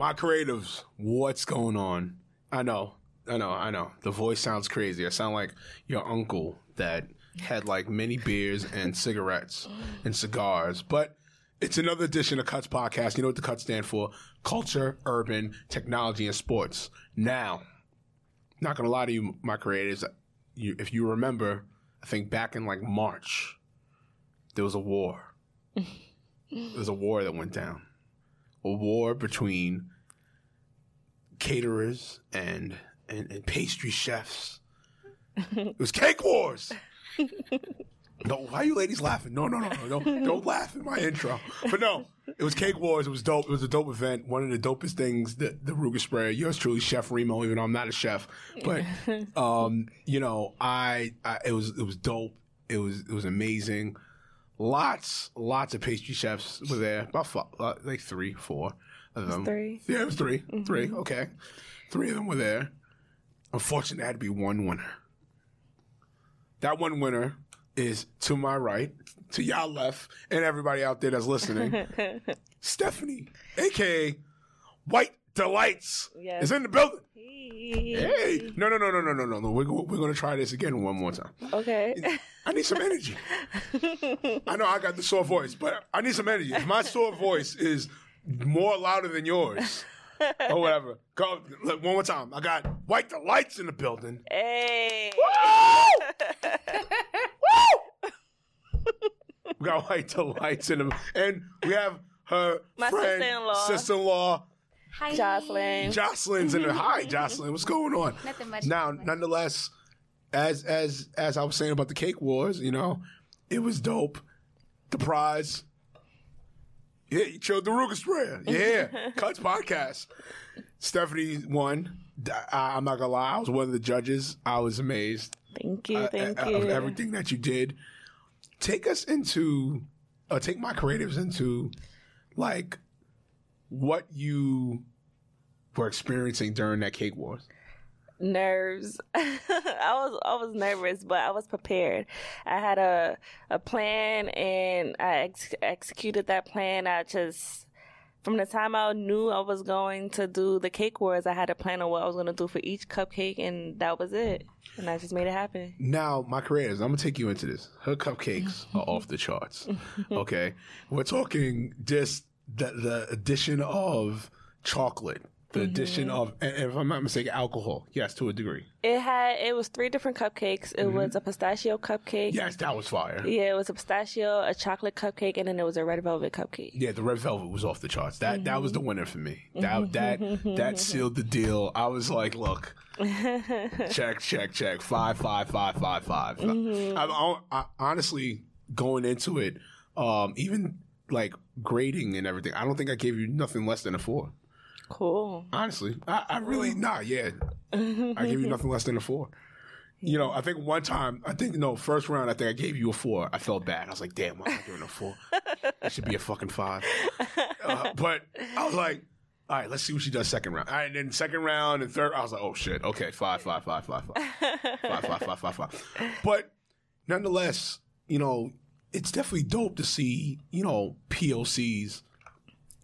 my creatives, what's going on? I know, I know, I know. The voice sounds crazy. I sound like your uncle that had like many beers and cigarettes and cigars, but it's another edition of Cuts Podcast. You know what the Cuts stand for? Culture, urban, technology, and sports. Now, not gonna lie to you, my creators. You, if you remember, I think back in like March, there was a war. there was a war that went down. A war between caterers and and, and pastry chefs. it was cake wars. No, why are you ladies laughing? No, no, no, no, don't, don't laugh at my intro. But no, it was Cake Wars. It was dope. It was a dope event. One of the dopest things, the, the Ruger spray. Yours truly, Chef Remo, even though I'm not a chef. But, um, you know, I, I, it was, it was dope. It was, it was amazing. Lots, lots of pastry chefs were there. About five, uh, like three, four of them. three. Yeah, it was 3 Three. Okay. Three of them were there. Unfortunately, there had to be one winner. That one winner is to my right, to y'all left, and everybody out there that's listening. Stephanie, aka White Delights yes. is in the building. Hey. hey. No, no, no, no, no, no, no. We're, we're going to try this again one more time. Okay. I need some energy. I know I got the sore voice, but I need some energy. If my sore voice is more louder than yours, or whatever. Go look, one more time. I got white the lights in the building. Hey. Woo! Woo! we got white the lights in the and we have her my friend, sister-in-law, sister-in-law, Hi. Jocelyn. Jocelyn's in the hi, Jocelyn. What's going on? Nothing much, Now, nothing much. nonetheless, as as as I was saying about the cake wars, you know, it was dope. The prize. Yeah, you chose the Ruger sprayer. Yeah, Cuts podcast. Stephanie won. I, I'm not gonna lie, I was one of the judges. I was amazed Thank you. Thank uh, you. of everything that you did. Take us into, uh, take my creatives into, like, what you were experiencing during that cake wars. nerves. I was I was nervous, but I was prepared. I had a a plan, and I ex- executed that plan. I just from the time I knew I was going to do the cake wars, I had a plan on what I was going to do for each cupcake, and that was it. And I just made it happen. Now, my creators, I'm gonna take you into this. Her cupcakes are off the charts. Okay, we're talking just the the addition of chocolate, the mm-hmm. addition of, if I'm not mistaken, alcohol. Yes, to a degree. It had it was three different cupcakes. It mm-hmm. was a pistachio cupcake. Yes, that was fire. Yeah, it was a pistachio, a chocolate cupcake, and then there was a red velvet cupcake. Yeah, the red velvet was off the charts. That that was the mm-hmm. winner for me. That that that sealed the deal. I was like, look, check, check, check. Five, five, five, five, five. I, I, I, honestly, going into it, um, even like grading and everything, I don't think I gave you nothing less than a four. Cool. Honestly, I, I really nah. Yeah, I gave you nothing less than a four. You know, I think one time, I think no, first round, I think I gave you a four. I felt bad. I was like, damn, why am I giving a four? It should be a fucking five. Uh, but I was like, all right, let's see what she does second round. All right, and then second round and third, I was like, oh shit, okay, five, five, five, five, five, five, five, five, five, five. But nonetheless, you know, it's definitely dope to see, you know, POCs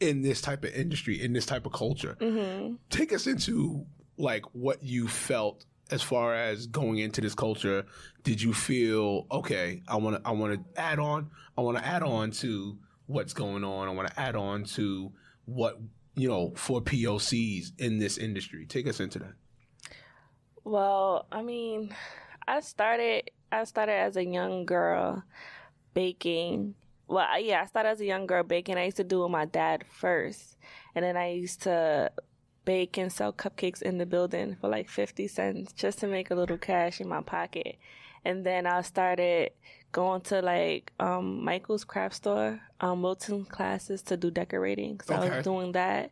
in this type of industry, in this type of culture. Mm-hmm. Take us into like what you felt as far as going into this culture. Did you feel okay? I want to, I want to add on. I want to add on to what's going on. I want to add on to what you know for POCs in this industry. Take us into that. Well, I mean, I started I started as a young girl baking. Well, yeah, I started as a young girl baking. I used to do it with my dad first, and then I used to bake and sell cupcakes in the building for like fifty cents just to make a little cash in my pocket. And then I started going to like um, Michael's craft store, um, Wilton classes to do decorating. So I was doing that.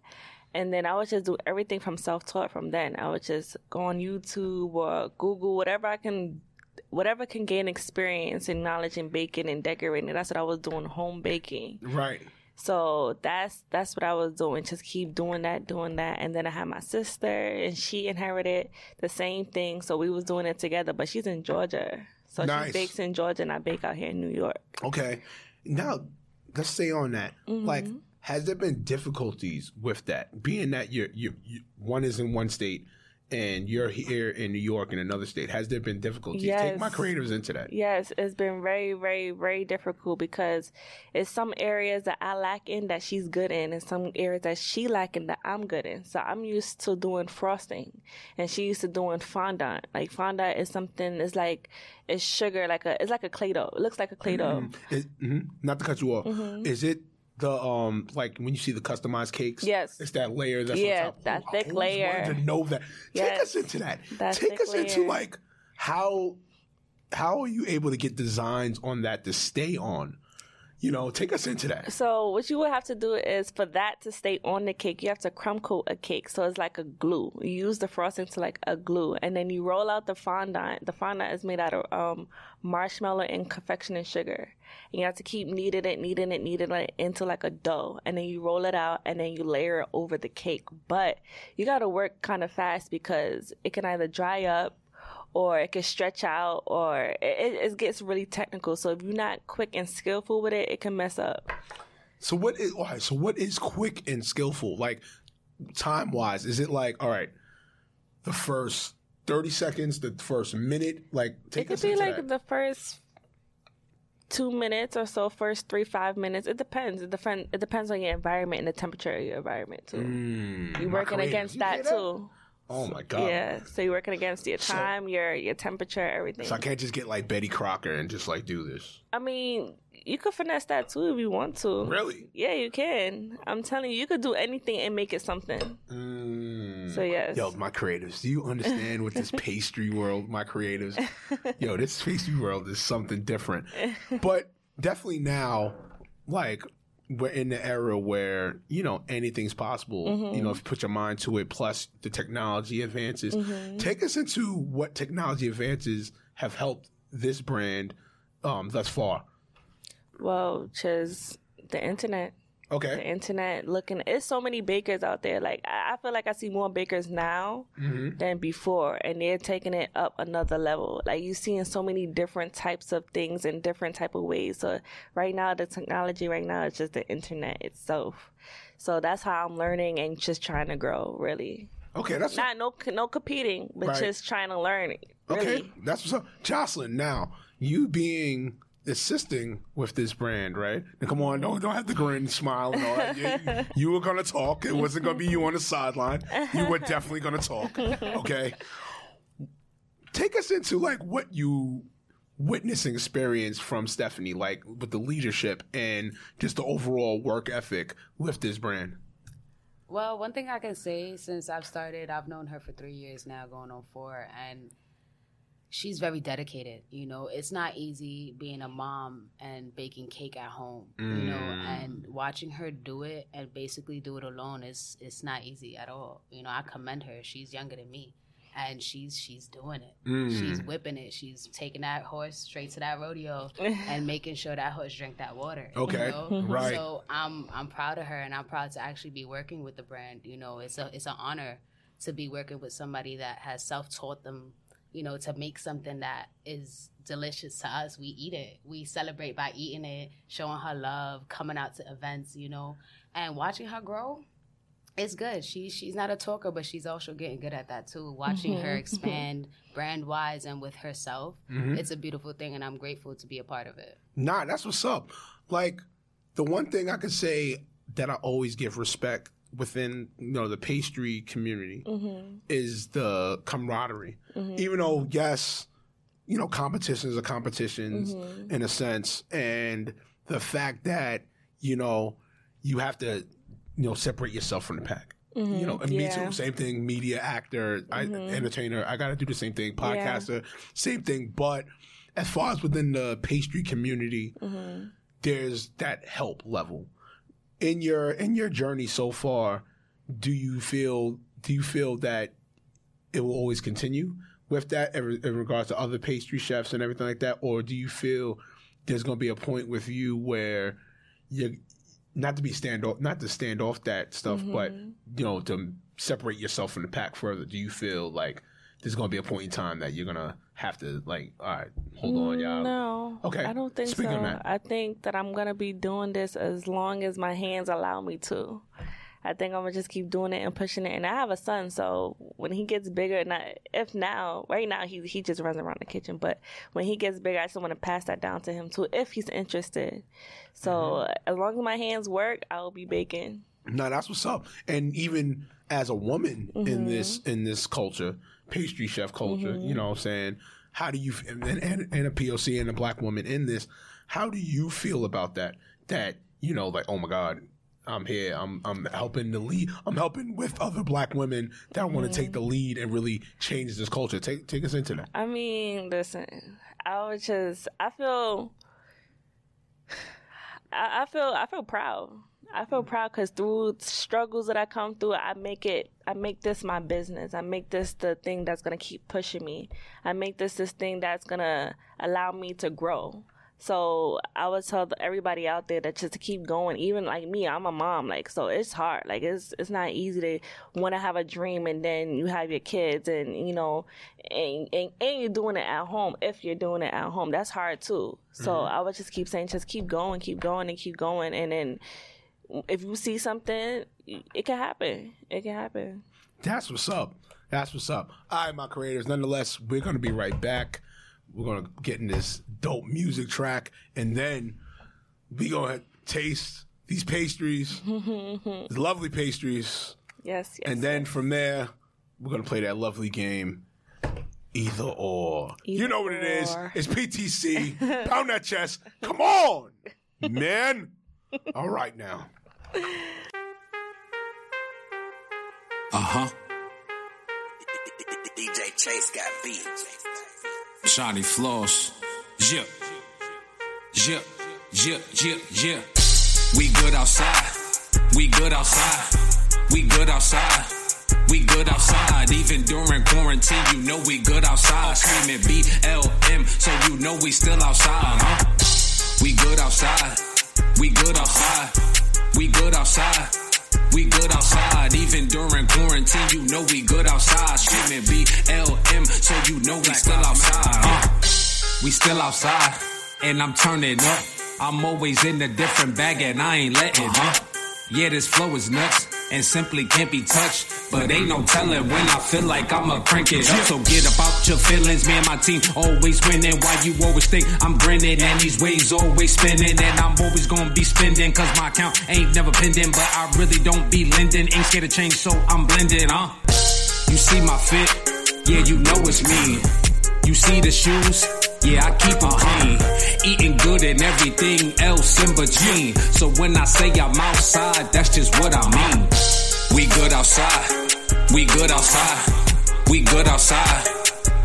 And then I would just do everything from self taught from then. I would just go on YouTube or Google, whatever I can, whatever can gain experience and knowledge in baking and decorating. That's what I was doing, home baking. Right. So that's that's what I was doing. Just keep doing that, doing that. And then I had my sister and she inherited the same thing. So we was doing it together, but she's in Georgia. So Nice. she bakes in Georgia and I bake out here in New York. Okay. Now, let's stay on that. Mm-hmm. Like, has there been difficulties with that? Being that you're, you you one is in one state and you're here in New York in another state, has there been difficulties? Take my creatives into that. Yes, it's been very, very, very difficult because it's some areas that I lack in that she's good in, and some areas that she lack in that I'm good in. So I'm used to doing frosting, and she used to doing fondant. Like fondant is something. It's like it's sugar, like a it's like a clay dough. It looks like a clay dough. Is, mhm, Not to cut you off. Mm-hmm. Is it the um like when you see the customized cakes? Yes. It's that layer that's Yeah, on top. that Who- thick layer. wanted to know that. Take Yes. us into that. That Take us into like how how are you able to get designs on that to stay on? You know, take us into that. So what you would have to do is for that to stay on the cake, you have to crumb coat a cake. So it's like a glue. You use the frosting to like a glue, and then you roll out the fondant. The fondant is made out of um, marshmallow and confectionery sugar. And you have to keep kneading it, kneading it, kneading it into like a dough, and then you roll it out, and then you layer it over the cake. But you got to work kind of fast because it can either dry up or it can stretch out or it, it, gets really technical. So if you're not quick and skillful with it, it can mess up. So what is all right, so what is quick and skillful? Like time wise, is it like all right, the first thirty seconds, the first minute? Like take It could be like that. the first two minutes or so, first three five minutes. It depends. It depends. It depends on your environment and the temperature of your environment too. Mm, You're working against You that, that? too. Oh my god. Yeah. So you're working against your So- time, your your temperature, everything. So I can't just get like Betty Crocker and just like do this. I mean, you could finesse that too if you want to. Really? Yeah, you can. I'm telling you, you could do anything and make it something. Mm. So yes. Yo, my creatives, do you understand what this pastry world, my creatives? Yo, this pastry world is something different. But definitely now, like, we're in the era where, you know, anything's possible. Mm-hmm. You know, if you put your mind to it, plus the technology advances. Mm-hmm. Take us into what technology advances have helped this brand um, thus far. Well, just the internet. The Okay. internet looking it's so many bakers out there like i, I feel like i see more bakers now Mm-hmm. than before and they're taking it up another level like you seeing so many different types of things in different type of ways so right now the technology right now is just the internet itself so that's how i'm learning and just trying to grow really Okay, that's not no no competing but Right. just trying to learn it Okay, that's what's up. Jocelyn, now you being assisting with this brand, right? Now, come on, don't don't have the grin, smile, and all that. You, you were gonna talk. It wasn't gonna be you on the sideline. You were definitely gonna talk. Okay. Take us into like what you witnessing experience from Stephanie, like with the leadership and just the overall work ethic with this brand. Well, one thing I can say since I've started, I've known her for three years now, going on four, and she's very dedicated. You know, it's not easy being a mom and baking cake at home. You know, Mm. and watching her do it and basically do it alone is it's not easy at all. You know, I commend her. She's younger than me. And she's she's doing it. Mm. She's whipping it. She's taking that horse straight to that rodeo and making sure that horse drink that water. you Okay, know? right. So I'm I'm proud of her, and I'm proud to actually be working with the brand. You know, it's a it's an honor to be working with somebody that has self taught them. You know, to make something that is delicious to us. We eat it. We celebrate by eating it, showing her love, coming out to events. You know, and watching her grow. It's good. She she's not a talker, but she's also getting good at that too. Watching her expand brand wise and with herself, Mhm. it's a beautiful thing, and I'm grateful to be a part of it. Nah, that's what's up. Like the one thing I could say that I always give respect within you know the pastry community mm-hmm. is the camaraderie. Even though yes, you know competitions are competitions Mm-hmm. in a sense, and the fact that you know you have to you know separate yourself from the pack. You know, and me Mm-hmm. Too. Same thing. Media, actor, I, entertainer. I got to do the same thing. Podcaster, same thing. But as far as within the pastry community, Mm-hmm. there's that help level in your in your journey so far. Do you feel do you feel that it will always continue with that in, in regards to other pastry chefs and everything like that, or do you feel there's going to be a point with you where you not to be stand off, not to stand off that stuff, but mm-hmm. you know to separate yourself from the pack further? Do you feel like there's gonna be a point in time that you're gonna have to like, all right, hold on, y'all. No. Okay. I don't think Speak so. that. I think that I'm gonna be doing this as long as my hands allow me to. I think I'm gonna just keep doing it and pushing it. And I have a son, so when he gets bigger, and I, if now, right now, he he just runs around the kitchen. But when he gets bigger, I just want to pass that down to him too, if he's interested. So Mm-hmm. as long as my hands work, I will be baking. No, that's what's up. And even as a woman Mm-hmm. in this in this culture, pastry chef culture, Mm-hmm. you know, what I'm saying, how do you and, and and a POC and a black woman in this, how do you feel about that? That you know, like, oh my God, I'm here. I'm I'm helping the lead. I'm helping with other black women that want to take the lead and really change this culture. Take take us into that. I mean, listen, I was just, I feel, I, I feel, I feel proud. I feel proud because through struggles that I come through, I make it, I make this my business. I make this the thing that's gonna keep pushing me. I make this this thing that's gonna allow me to grow. So I would tell everybody out there that just to keep going. Even like me, I'm a mom, like so it's hard. Like it's it's not easy to want to have a dream and then you have your kids and you know and, and and you're doing it at home. If you're doing it at home, that's hard too. So mm-hmm. I would just keep saying, just keep going, keep going, and keep going. And then if you see something, it can happen. It can happen. That's what's up. That's what's up. All right, my creators. Nonetheless, we're gonna be right back. We're gonna get in this dope music track, and then we gonna taste these pastries, these lovely pastries, Yes, yes. and then from there, we're gonna play that lovely game. Either or. you know what it is. or. It's PTC. Pound that chest. Come on, man. All right now. Uh huh. DJ Chase got beat. Johnny Floss. Yeah. Yeah. Yeah. Yeah. Yeah. We good outside. We good outside. We good outside. We good outside. Even during quarantine, you know we good outside. Screaming BLM, so you know we still outside, huh? We good outside. We good outside. We good outside. We good outside, even during quarantine. You know we good outside. Screaming BLM, so you know we still outside. Uh, we still outside, and I'm turning up. I'm always in a different bag, and I ain't letting up. Yeah, this flow is nuts and simply can't be touched. But ain't no telling when I feel like I'ma crank it up. So get about your feelings, man. My team always winning. Why you always think I'm grinning and these waves always spinning? And I'm always gonna be spending cause my account ain't never pending. But I really don't be lending. Ain't scared to change, so I'm blending, huh? You see my fit? Yeah, you know it's me. You see the shoes? Yeah, I keep keep 'em uh-huh. clean. Eating good and everything else in between. So when I say I'm outside, that's just what I mean. We good outside. We good outside. We good outside.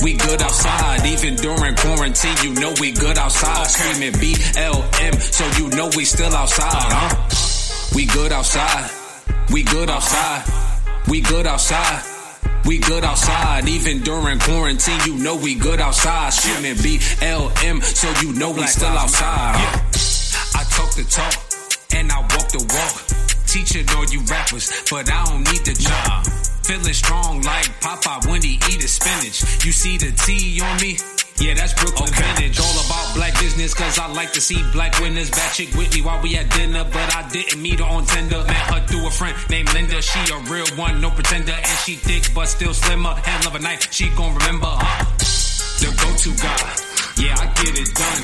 We good outside. Even during quarantine, you know we good outside. Screaming BLM, so you know we still outside, huh? Uh-huh. We good outside. We good outside. We good outside. We good outside, even during quarantine. You know we good outside. Screaming BLM, so you know we still outside. I talk the talk and I walk the walk. Teaching all you rappers, but I don't need the job. Feeling strong like Popeye when he eat his spinach. You see the T on me? Yeah, that's Brooklyn vintage. All about black business, cause I like to see black winners. Bad chick with me while we at dinner, but I didn't meet her on Tinder. Met her through a friend named Linda. She a real one, no pretender. And she thick, but still slimmer. Hand of a night, she gon' remember, huh? The go-to guy. Yeah, I get it done.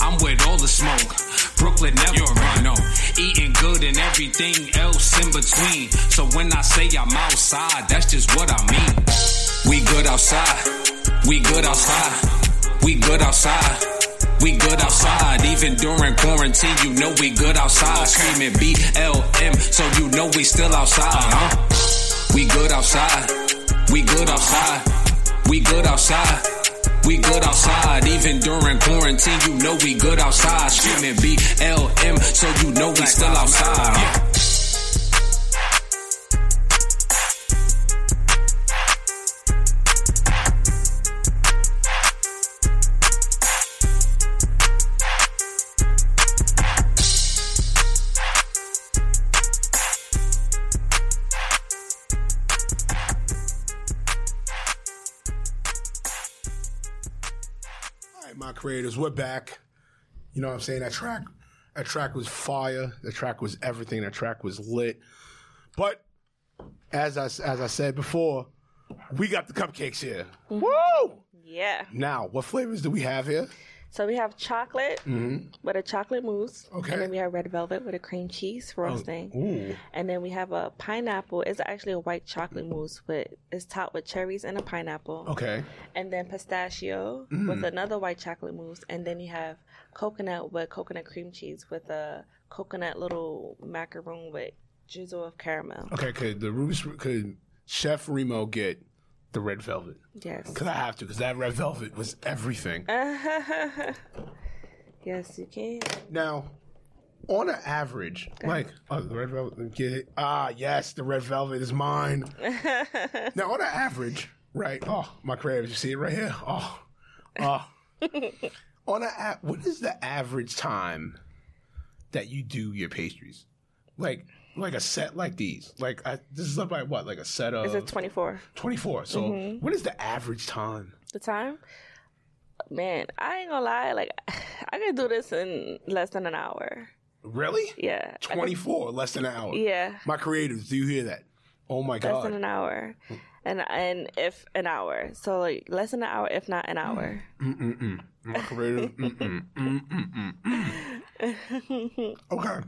I'm with all the smoke. Brooklyn never run. No, eating good and everything else in between. So when I say I'm outside, that's just what I mean. We good outside. We good outside. We good outside. We good outside, even during quarantine. You know we good outside. Screaming BLM, so you know we still outside, huh? We good outside. We good outside. We good outside. We good outside, even during quarantine. You know we good outside. Screaming BLM, so you know we still outside. huh? My creators. We're back. You know what I'm saying? That track, that track was fire. The track was everything. That track was lit. But as I as I said before, we got the cupcakes here. Woo! Yeah. Now, what flavors do we have here? So we have chocolate with a chocolate mousse. Mm-hmm. Okay. Oh, And then we have red velvet with a cream cheese frosting. Ooh. And then we have a pineapple. It's actually a white chocolate mousse, but it's topped with cherries and a pineapple. Okay. And then pistachio Mm. with another white chocolate mousse. And then you have coconut with coconut cream cheese with a coconut little macaroon with drizzle of caramel. Okay. Could the Rubik's could Chef Remo get the red velvet? Yes. Because I have to. Because that red velvet was everything. yes, you can. Now, on an average, like oh, the red velvet, get it? Ah, yes, the red velvet is mine. now, on an average, right? Oh, my crabs, you see it right here. Oh, oh. on a- what is the average time that you do your pastries? Like, like a set like these. Like, I, this is like what? Like a set of Is it 24. twenty four. So, Mm-hmm. what is the average time? The time? Man, I ain't gonna lie. Like, I could do this in less than an hour. Really? Yeah. Twenty four, less than an hour. Yeah. My creators, do you hear that? Oh my god. less than an hour and and if an hour so like less than an hour if not an hour Mm-mm-mm. My creators. Mm-mm. Okay.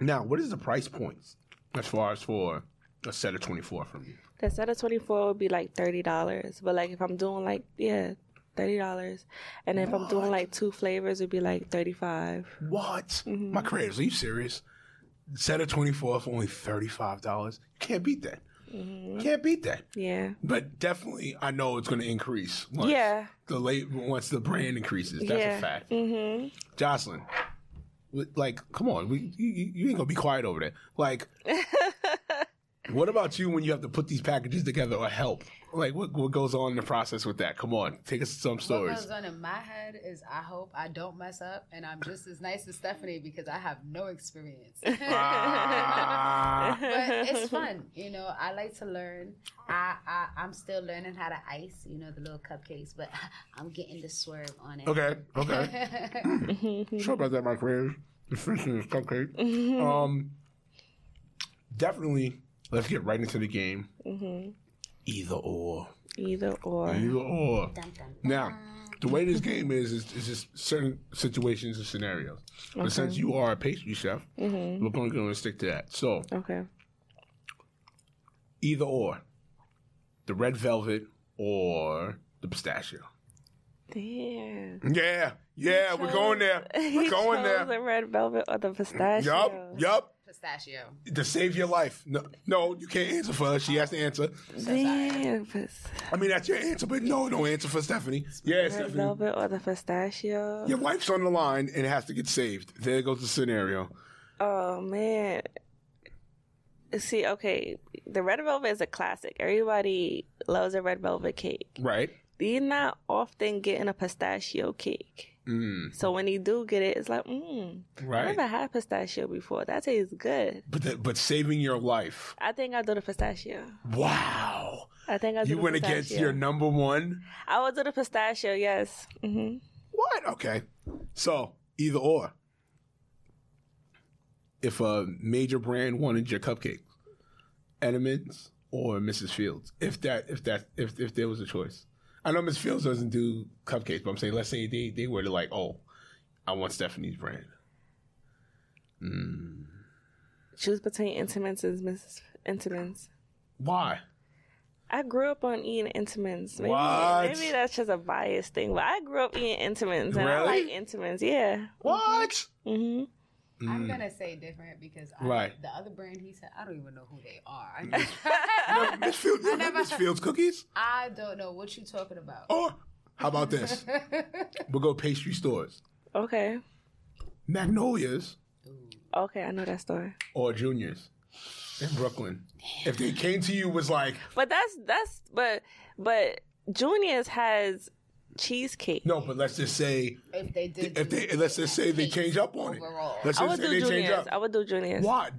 Now, what is the price points as far as for a set of twenty four from you? the set of 24 would be like $30 but like if i'm doing like yeah $30 and if i'm doing like two flavors it'd be like 35 What? Mm-hmm. My creators, are you serious? Set of twenty four for only thirty five dollars. You can't beat that. Mm-hmm. You can't beat that. yeah But definitely, I know it's going to increase. Once Yeah. The late once the brand increases, that's yeah a fact. mm-hmm Jocelyn, like, come on, we you, you ain't gonna be quiet over there. Like, what about you when you have to put these packages together or help? Like, what what goes on in the process with that? Come on, take us to some What stories. goes on in my head is I hope I don't mess up and I'm just as nice as Stephanie because I have no experience. Ah. but it's fun, you know. I like to learn. I, I I'm still learning how to ice, you know, the little cupcakes, but I'm getting the swerve on it. okay, okay, sure about that, my friend. The fish is cupcake. Um, definitely. Let's get right into the game. Either or. either or Either or. Dun, dun, dun. Now, the way this game is, is, is just certain situations and scenarios. Okay. But since you are a pastry chef, mm-hmm. we're going to stick to that. So, okay either or, the red velvet or the pistachio. damn Yeah, yeah, we're going there. We're He going chose there. the red velvet or the pistachio Yup, yup. Pistachio. To save your life. No, no, you can't answer for her. She has to oh. answer. damn I mean, that's your answer, but no, no answer for Stephanie. Yeah, red Stephanie. velvet or the pistachio Your wife's on the line and it has to get saved. There goes the scenario. Oh man. See, okay, the red velvet is a classic. Everybody loves a red velvet cake. Right? You're not often getting a pistachio cake. Mm, So when you do get it, it's like, I right. never had pistachio before. That tastes good. But the, but saving your life. I think I'll do the pistachio. Wow. I think I'll do You went pistachio. against your number one. I will do the pistachio, yes. hmm What? Okay. So either or. If a major brand wanted your cupcake, Entenmann's or Mrs. Fields, if that if that if if there was a choice. I know Mrs. Fields doesn't do cupcakes, but I'm saying let's say they they were to like, oh, I want Stephanie's brand. Mm. Choose between Entenmann's and Mrs. Entenmann's. Why? I grew up on eating Entenmann's. Maybe, What? maybe that's just a biased thing, but I grew up eating Entenmann's, and I like Entenmann's. Yeah. What? hmm I'm mm. gonna say different because I, Right. the other brand he said I don't even know who they are. Mm. No, Miss Fields, you remember Miss Fields cookies? I don't know what you're talking about. Or how about this? We'll go pastry stores, Okay. Magnolias Okay, I know that story. or Juniors in Brooklyn. If they came to you was like, But that's that's but but Junior's has cheesecake. no, but let's just say If they did, if they let's just say they change up on it. Let's I just would say do they change Junior's. up. I would do Junior's. Why?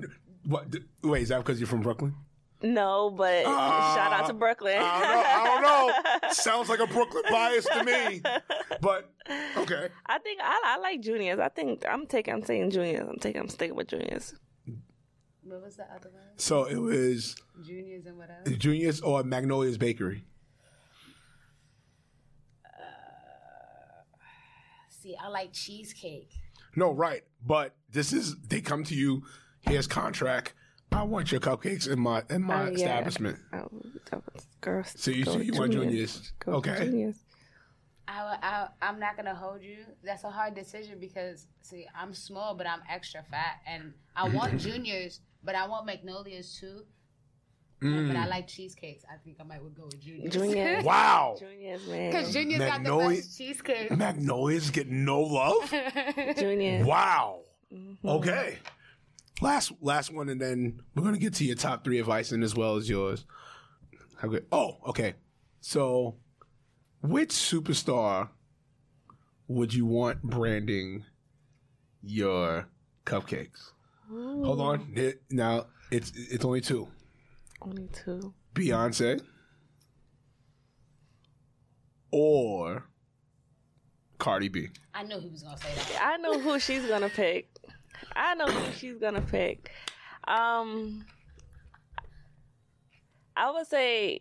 What? Wait, is that because you're from Brooklyn? No, but Ah, shout out to Brooklyn. I don't know. I don't know. Sounds like a Brooklyn bias to me. But okay. I think I, I like juniors. I think I'm taking. I'm saying juniors. I'm taking. I'm sticking with juniors. What was the other one? So it was Juniors and what else? Junior's or Magnolia's Bakery. See, I like cheesecake. No, right. But this is they come to you. Here's contract. I want your cupcakes in my in my oh, yeah. establishment. Oh, that was- girls. So you go so you want juniors? Go Okay. juniors. I, I, I'm not gonna hold you. That's a hard decision because see, I'm small, but I'm extra fat, and I want juniors, but I want magnolias too. Mm. But I like cheesecakes. I think I might would go with juniors. Juniors. Wow. Juniors, man. Because juniors got the best cheesecake. Magnolia's getting no love. Juniors. Wow. Mm-hmm. Okay. Last last one, and then we're gonna get to your top three advice, and as well as yours. How good? Oh, okay. So, which superstar would you want branding your cupcakes? Hold on. It- now it's it's only two. Only two. Beyonce or Cardi B. I knew he was gonna say that. I know who she's gonna pick. I know who she's gonna pick. Um, I would say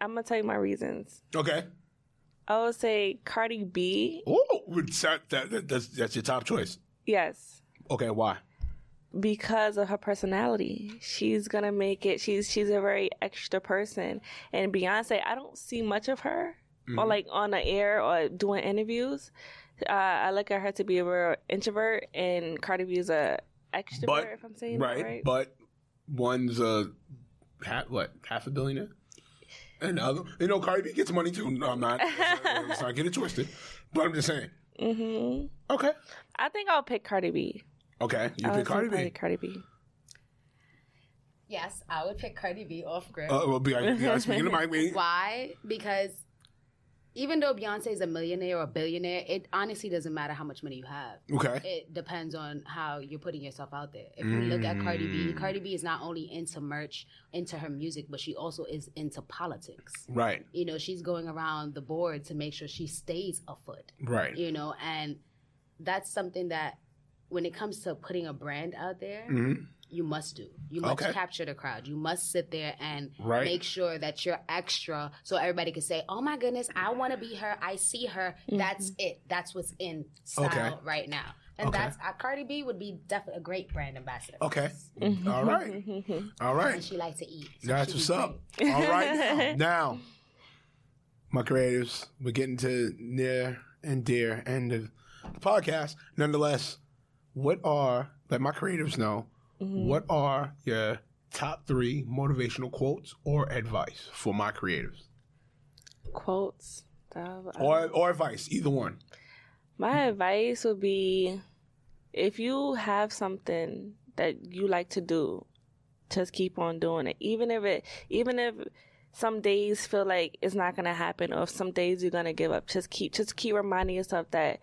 I'm gonna tell you my reasons. Okay. I would say Cardi B. Oh, that, that, that's that's your top choice. Yes, Okay, why? Because of her personality. She's gonna make it. She's she's a very extra person. And Beyonce, I don't see much of her, or like on the air or doing interviews. Uh, I look at her to be a real introvert, and Cardi B is a extrovert. But if I'm saying right, that right. but one's a half what half a billionaire, and other you know Cardi B gets money too. No, I'm not. Let's not get it twisted. But I'm just saying. hmm Okay, I think I'll pick Cardi B. okay, you I pick would Cardi B. Cardi B. Yes, I would pick Cardi B off grid. Uh, well, be, yeah, speaking of my way, Why? Because even though Beyonce is a millionaire or a billionaire, it honestly doesn't matter how much money you have. okay, It depends on how you're putting yourself out there. If we look at Cardi B, Cardi B is not only into merch, into her music, but she also is into politics. right, You know, she's going around the board to make sure she stays afoot. right, You know, and that's something that when it comes to putting a brand out there, Mhm. you must do. You must Okay. capture the crowd. You must sit there and Right. make sure that you're extra so everybody can say, "Oh my goodness, I want to be her. I see her. That's it. That's what's in style Okay. right now." And Okay. that's uh, Cardi B would be definitely a great brand ambassador. okay, Mm-hmm. all right, all right. And she likes to eat. so That's what's up. great. All right. Now, my creatives, we're getting to near and dear end of the podcast. Nonetheless, what are, let my creatives know, what are your top three motivational quotes or advice for my creatives? Quotes. Uh, Or, or advice, either one. My advice would be if you have something that you like to do, just keep on doing it. Even if it even if some days feel like it's not gonna happen or if some days you're gonna give up, just keep just keep reminding yourself that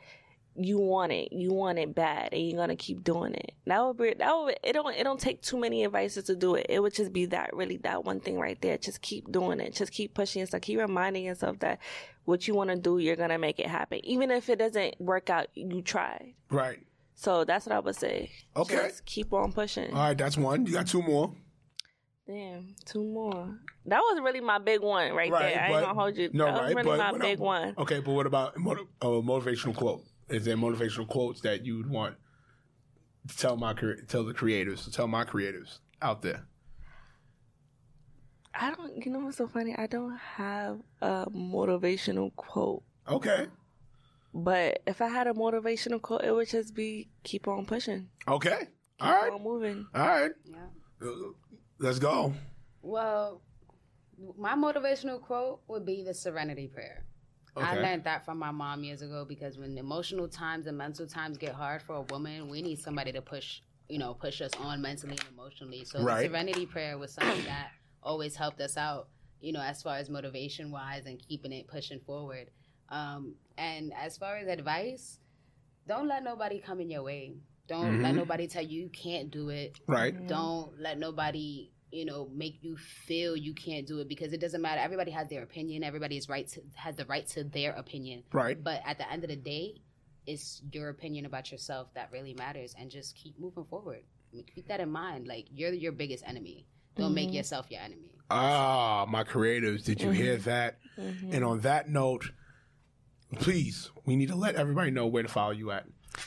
you want it, you want it bad, and you're gonna keep doing it. That would be that would it don't it don't take too many advices to do it. It would just be that really that one thing right there. Just keep doing it. Just keep pushing yourself. Keep reminding yourself that what you want to do, you're gonna make it happen. Even if it doesn't work out, you tried. Right. So that's what I would say. Okay. Just keep on pushing. All right, that's one. You got two more. Damn, two more. That was really my big one right, Right. there. I ain't gonna hold you. No, that was right. really but my big el- one. Okay, but what about a motivational quote? Is there motivational quotes that you would want to tell my tell the creators, to tell my creatives out there? I don't. You know what's so funny? I don't have a motivational quote. Okay. But if I had a motivational quote, it would just be keep on pushing, Okay. All keep right. on moving. All right. Yeah. Uh, Let's go. Well, my motivational quote would be the serenity prayer. I learned that from my mom years ago because when emotional times and mental times get hard for a woman, we need somebody to push, you know, push us on mentally and emotionally. So Right. the serenity prayer was something that always helped us out, you know, as far as motivation wise and keeping it pushing forward. Um, and as far as advice, don't let nobody come in your way. Don't let Mhm. nobody tell you you can't do it. Right. Don't let nobody you know make you feel you can't do it because it doesn't matter. Everybody has their opinion. Everybody is right to, has the right to their opinion. Right. but at the end of the day it's your opinion about yourself that really matters and just keep moving forward. I mean, keep that in mind. Like you're your biggest enemy. Don't make mm-hmm. yourself your enemy. Ah, my creatives, did you hear mm-hmm. that? Mm-hmm. And on that note, please, we need to let everybody know where to follow you at.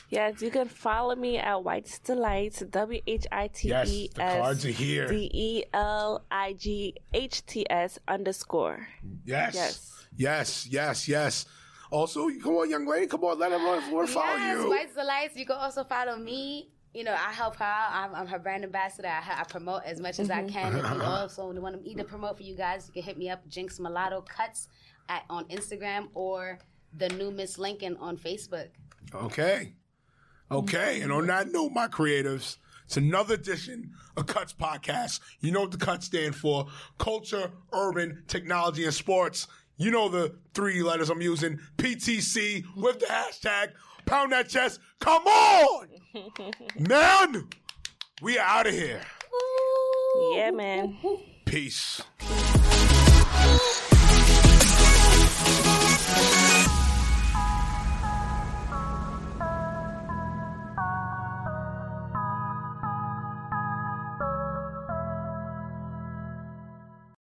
Yes, you can follow me at White's Delights, W H I T Yes, E the cards are S here. D E L I G H T S underscore. Yes. Yes. Yes, yes, yes. Also, come on, young lady, come on, let everyone want to follow yes, you. White's Delights. You can also follow me. You know, I help her out. I'm, I'm her brand ambassador. I, I promote as much as I mm-hmm. can. If you also want me to promote for you guys, you can hit me up, Jinx Mulatto Cuts at, on Instagram or the new Miss Lincoln on Facebook. Okay. Okay. And on that note, my creatives, it's another edition of Cuts Podcast. You know what the Cuts stand for culture, urban, technology, and sports. You know the three letters I'm using PTC with the hashtag pound that chest. Come on! Man! We are out of here. Yeah, man. Peace.